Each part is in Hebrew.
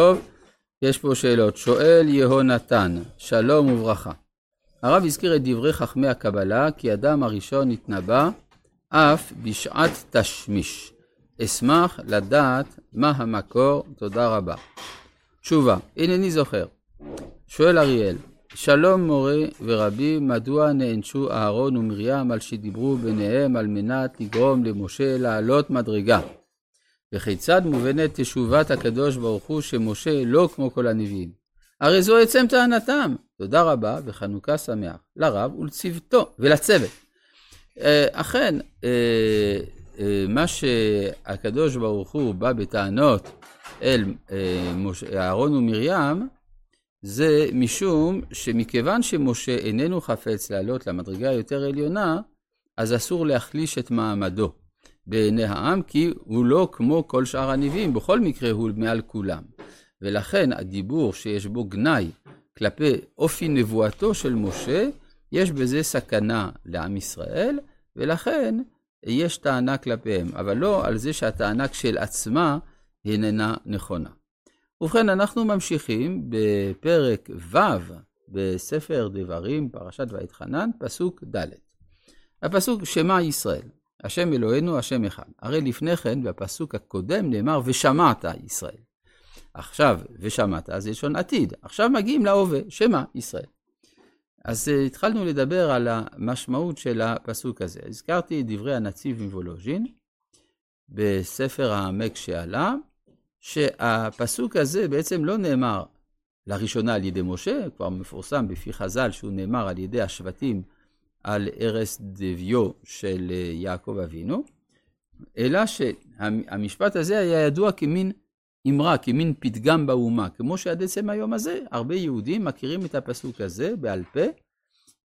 טוב, יש פה שאלות. שואל יהונתן, שלום וברכה. הרב הזכיר את דברי חכמי הקבלה, כי אדם הראשון התנבא אף בשעת תשמיש. אשמח לדעת מה המקור, תודה רבה. תשובה, הנני זוכר. שואל אריאל, שלום מורה ורבי, מדוע נענשו אהרון ומרים על שדיברו ביניהם על מנת לגרום למשה לעלות מדרגה? וכיצד מובנת תשובת הקדוש ברוך הוא שמשה לא כמו כל הנביאים? הרי זו עצם טענתם. תודה רבה וחנוכה שמח לרב ולצוותו ולצוות. אה, אכן, אה, אה, מה שהקדוש ברוך הוא בא בטענות אל אהרון ומרים, זה משום שמכיוון שמשה איננו חפץ לעלות למדרגה היותר עליונה, אז אסור להחליש את מעמדו. בעיני העם, כי הוא לא כמו כל שאר הנביאים, בכל מקרה הוא מעל כולם. ולכן הדיבור שיש בו גנאי כלפי אופי נבואתו של משה, יש בזה סכנה לעם ישראל, ולכן יש טענה כלפיהם, אבל לא על זה שהטענה כשלעצמה איננה נכונה. ובכן, אנחנו ממשיכים בפרק ו' בספר דברים, פרשת ואתחנן, פסוק ד'. הפסוק שמע ישראל. השם אלוהינו, השם אחד. הרי לפני כן, בפסוק הקודם נאמר, ושמעת ישראל. עכשיו, ושמעת, זה לשון עתיד. עכשיו מגיעים להווה, שמע ישראל. אז uh, התחלנו לדבר על המשמעות של הפסוק הזה. הזכרתי את דברי הנציב מוולוז'ין בספר העמק שעלה, שהפסוק הזה בעצם לא נאמר לראשונה על ידי משה, כבר מפורסם בפי חז"ל שהוא נאמר על ידי השבטים על ערש דביו של אה, יעקב אבינו, אלא שהמשפט הזה היה ידוע כמין אמרה, כמין פתגם באומה, כמו שעד עצם היום הזה, הרבה יהודים מכירים את הפסוק הזה בעל פה,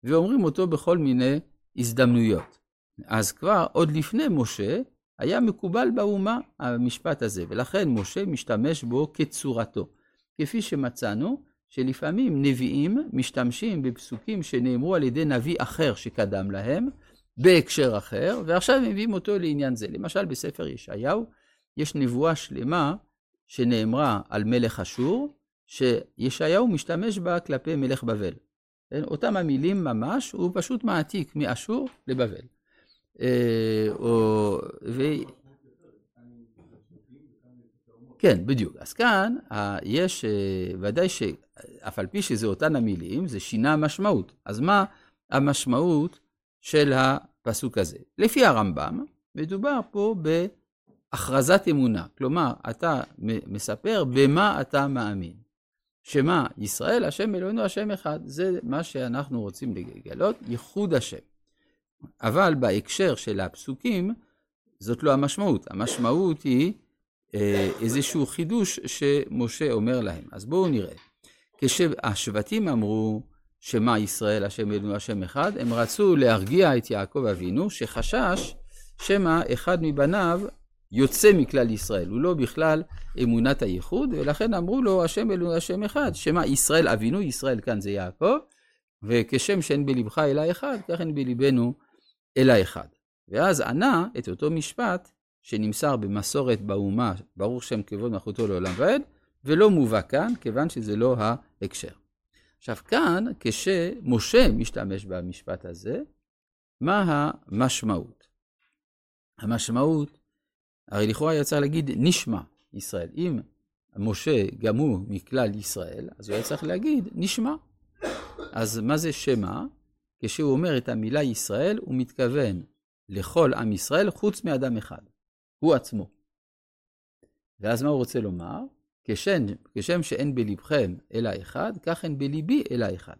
ואומרים אותו בכל מיני הזדמנויות. אז כבר, עוד לפני משה, היה מקובל באומה המשפט הזה, ולכן משה משתמש בו כצורתו. כפי שמצאנו, שלפעמים נביאים משתמשים בפסוקים שנאמרו על ידי נביא אחר שקדם להם, בהקשר אחר, ועכשיו מביאים אותו לעניין זה. למשל, בספר ישעיהו יש נבואה שלמה שנאמרה על מלך אשור, שישעיהו משתמש בה כלפי מלך בבל. כן? אותם המילים ממש, הוא פשוט מעתיק מאשור לבבל. אה, או, ו... כן, בדיוק. אז כאן יש, אה, ודאי שאף על פי שזה אותן המילים, זה שינה משמעות. אז מה המשמעות של הפסוק הזה? לפי הרמב"ם, מדובר פה בהכרזת אמונה. כלומר, אתה מספר במה אתה מאמין. שמה? ישראל, השם אלוהינו, השם אחד. זה מה שאנחנו רוצים לגלות, ייחוד השם. אבל בהקשר של הפסוקים, זאת לא המשמעות. המשמעות היא אה, איזשהו חידוש שמשה אומר להם. אז בואו נראה. כשהשבטים אמרו, שמע ישראל, השם אלוהינו, השם אחד, הם רצו להרגיע את יעקב אבינו, שחשש שמא אחד מבניו יוצא מכלל ישראל, הוא לא בכלל אמונת הייחוד, ולכן אמרו לו, השם אלוהינו, השם אחד, שמע ישראל אבינו, ישראל כאן זה יעקב, וכשם שאין בלבך אלא אחד, כך אין בלבנו אלא אחד. ואז ענה את אותו משפט שנמסר במסורת באומה, ברוך שם כבוד מלכותו לעולם ועד, ולא מובא כאן, כיוון שזה לא ההקשר. עכשיו כאן, כשמשה משתמש במשפט הזה, מה המשמעות? המשמעות, הרי לכאורה צריך להגיד נשמע ישראל. אם משה גם הוא מכלל ישראל, אז הוא היה צריך להגיד נשמע. אז מה זה שמע? כשהוא אומר את המילה ישראל, הוא מתכוון לכל עם ישראל חוץ מאדם אחד. הוא עצמו. ואז מה הוא רוצה לומר? כשם, כשם שאין בלבכם אלא אחד, כך אין בליבי אלא אחד.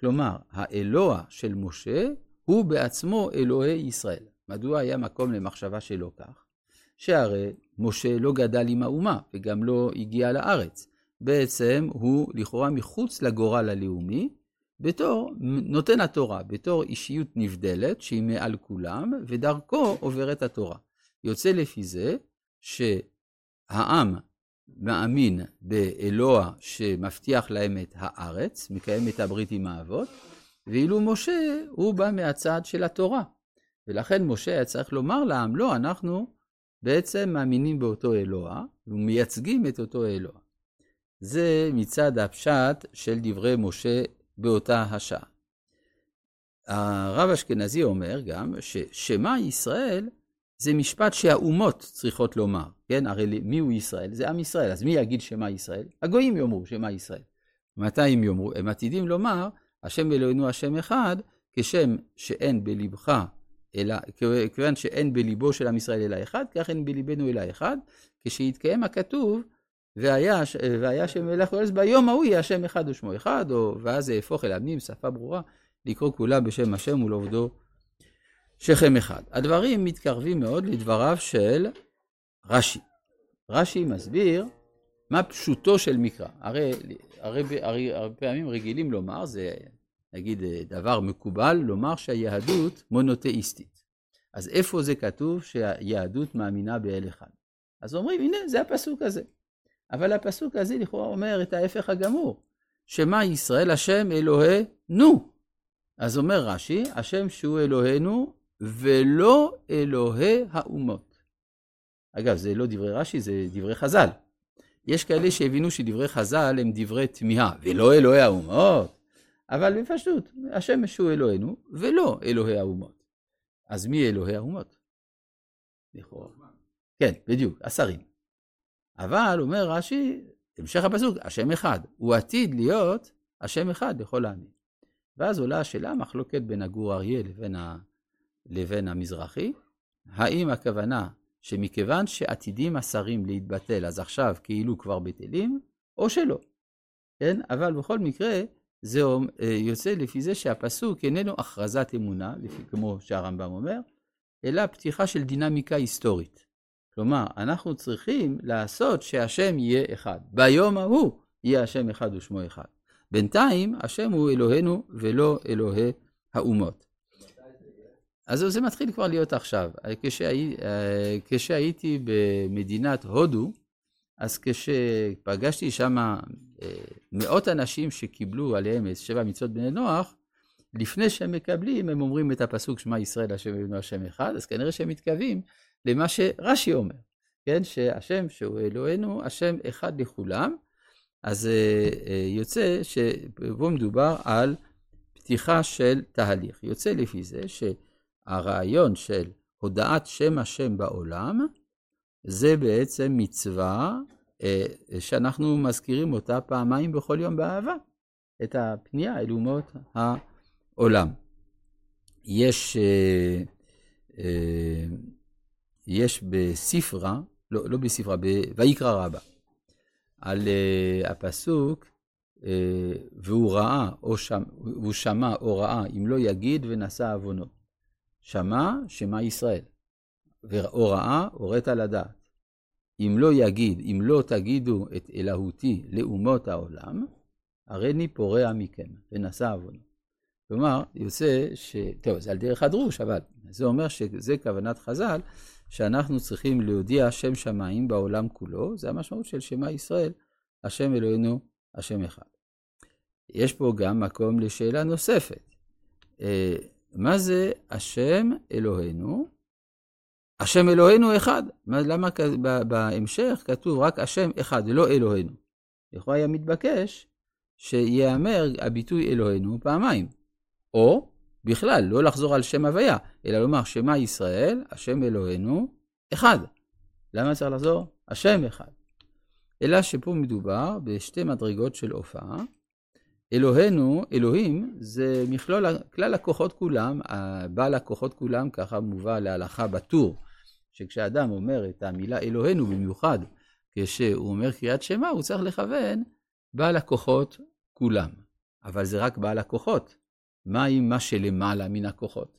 כלומר, האלוה של משה הוא בעצמו אלוהי ישראל. מדוע היה מקום למחשבה שלא כך? שהרי משה לא גדל עם האומה וגם לא הגיע לארץ. בעצם הוא לכאורה מחוץ לגורל הלאומי, בתור נותן התורה, בתור אישיות נבדלת שהיא מעל כולם, ודרכו עוברת התורה. יוצא לפי זה שהעם מאמין באלוה שמבטיח להם את הארץ, מקיים את הברית עם האבות, ואילו משה הוא בא מהצד של התורה. ולכן משה היה צריך לומר לעם, לא, אנחנו בעצם מאמינים באותו אלוה, ומייצגים את אותו אלוה. זה מצד הפשט של דברי משה באותה השעה. הרב אשכנזי אומר גם ששמע ישראל זה משפט שהאומות צריכות לומר, כן? הרי מי הוא ישראל? זה עם ישראל, אז מי יגיד שמע ישראל? הגויים יאמרו שמע ישראל. מתי הם יאמרו? הם עתידים לומר, השם אלוהינו השם אחד, כשם שאין בלבך, אלא, כיוון שאין בליבו של עם ישראל אלא אחד, כך אין בליבנו אלא אחד, כשיתקיים הכתוב, והיה, והיה שם מלך אורז ביום ההוא יהיה השם אחד ושמו אחד, או ואז זה יהפוך אל עמים, שפה ברורה, לקרוא כולם בשם השם ולעובדו שכם אחד. הדברים מתקרבים מאוד לדבריו של רש"י. רש"י מסביר מה פשוטו של מקרא. הרי, הרי, הרי הרבה פעמים רגילים לומר, זה נגיד דבר מקובל, לומר שהיהדות מונותאיסטית. אז איפה זה כתוב שהיהדות מאמינה באל אחד? אז אומרים, הנה, זה הפסוק הזה. אבל הפסוק הזה לכאורה אומר את ההפך הגמור. שמע ישראל השם אלוהינו. אז אומר רש"י, השם שהוא אלוהינו ולא אלוהי האומות. אגב, זה לא דברי רש"י, זה דברי חז"ל. יש כאלה שהבינו שדברי חז"ל הם דברי תמיהה, ולא אלוהי האומות, אבל בפשוט, השם שהוא אלוהינו, ולא אלוהי האומות. אז מי אלוהי האומות? לכאורה. כן, בדיוק, השרים. אבל, אומר רש"י, המשך הפסוק, השם אחד. הוא עתיד להיות השם אחד לכל העמים. ואז עולה השאלה, מחלוקת בין הגור אריה לבין. לבין המזרחי, האם הכוונה שמכיוון שעתידים השרים להתבטל, אז עכשיו כאילו כבר בטלים, או שלא. כן? אבל בכל מקרה, זה אה, יוצא לפי זה שהפסוק איננו הכרזת אמונה, לפי, כמו שהרמב"ם אומר, אלא פתיחה של דינמיקה היסטורית. כלומר, אנחנו צריכים לעשות שהשם יהיה אחד. ביום ההוא יהיה השם אחד ושמו אחד. בינתיים, השם הוא אלוהינו ולא אלוהי האומות. אז זה מתחיל כבר להיות עכשיו. כשהי, כשהייתי במדינת הודו, אז כשפגשתי שם אה, מאות אנשים שקיבלו עליהם את שבע מצוות בני נוח, לפני שהם מקבלים, הם אומרים את הפסוק שמע ישראל השם אלוהינו השם אחד, אז כנראה שהם מתכוונים למה שרש"י אומר, כן? שהשם שהוא אלוהינו, השם אחד לכולם, אז אה, אה, יוצא שפה מדובר על פתיחה של תהליך. יוצא לפי זה שהרעיון של הודעת שם השם בעולם, זה בעצם מצווה אה, שאנחנו מזכירים אותה פעמיים בכל יום באהבה, את הפנייה אל אומות העולם. יש, יש בספרה, לא, לא בספרה, ויקרא רבה, על הפסוק, והוא ראה, או שמע או ראה, אם לא יגיד ונשא עוונו. שמע, שמע ישראל. או ראה, הורית לדעת. אם לא יגיד, אם לא תגידו את אלוהותי לאומות העולם, הריני פורע מכם, ונשא עוונו. כלומר, יוצא ש... טוב, זה על דרך הדרוש, אבל זה אומר שזה כוונת חז"ל, שאנחנו צריכים להודיע שם שמיים בעולם כולו, זה המשמעות של שמע ישראל, השם אלוהינו, השם אחד. יש פה גם מקום לשאלה נוספת. מה זה השם אלוהינו? השם אלוהינו אחד. למה בהמשך כתוב רק השם אחד, ולא אלוהינו? יכול היה מתבקש שייאמר הביטוי אלוהינו פעמיים. או בכלל, לא לחזור על שם הוויה, אלא לומר שמע ישראל, השם אלוהינו, אחד. למה צריך לחזור? השם אחד. אלא שפה מדובר בשתי מדרגות של הופעה. אלוהינו, אלוהים, זה מכלול, כלל הכוחות כולם, בעל הכוחות כולם, ככה מובא להלכה בטור, שכשאדם אומר את המילה אלוהינו במיוחד, כשהוא אומר קריאת שמע, הוא צריך לכוון בעל הכוחות כולם. אבל זה רק בעל הכוחות. מה עם מה שלמעלה מן הכוחות?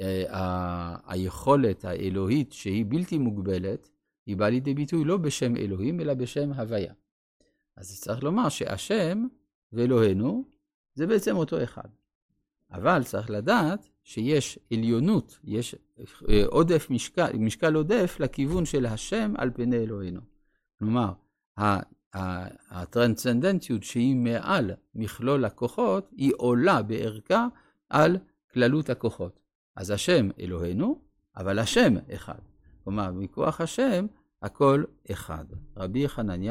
אה, היכולת האלוהית שהיא בלתי מוגבלת, היא באה לידי ביטוי לא בשם אלוהים, אלא בשם הוויה. אז צריך לומר שהשם ואלוהינו זה בעצם אותו אחד. אבל צריך לדעת שיש עליונות, יש אה, עודף משקל, משקל עודף לכיוון של השם על פני אלוהינו. כלומר, הטרנסצנדנטיות שהיא מעל מכלול הכוחות, היא עולה בערכה על כללות הכוחות. אז השם אלוהינו, אבל השם אחד. כלומר, מכוח השם הכל אחד. רבי חנניה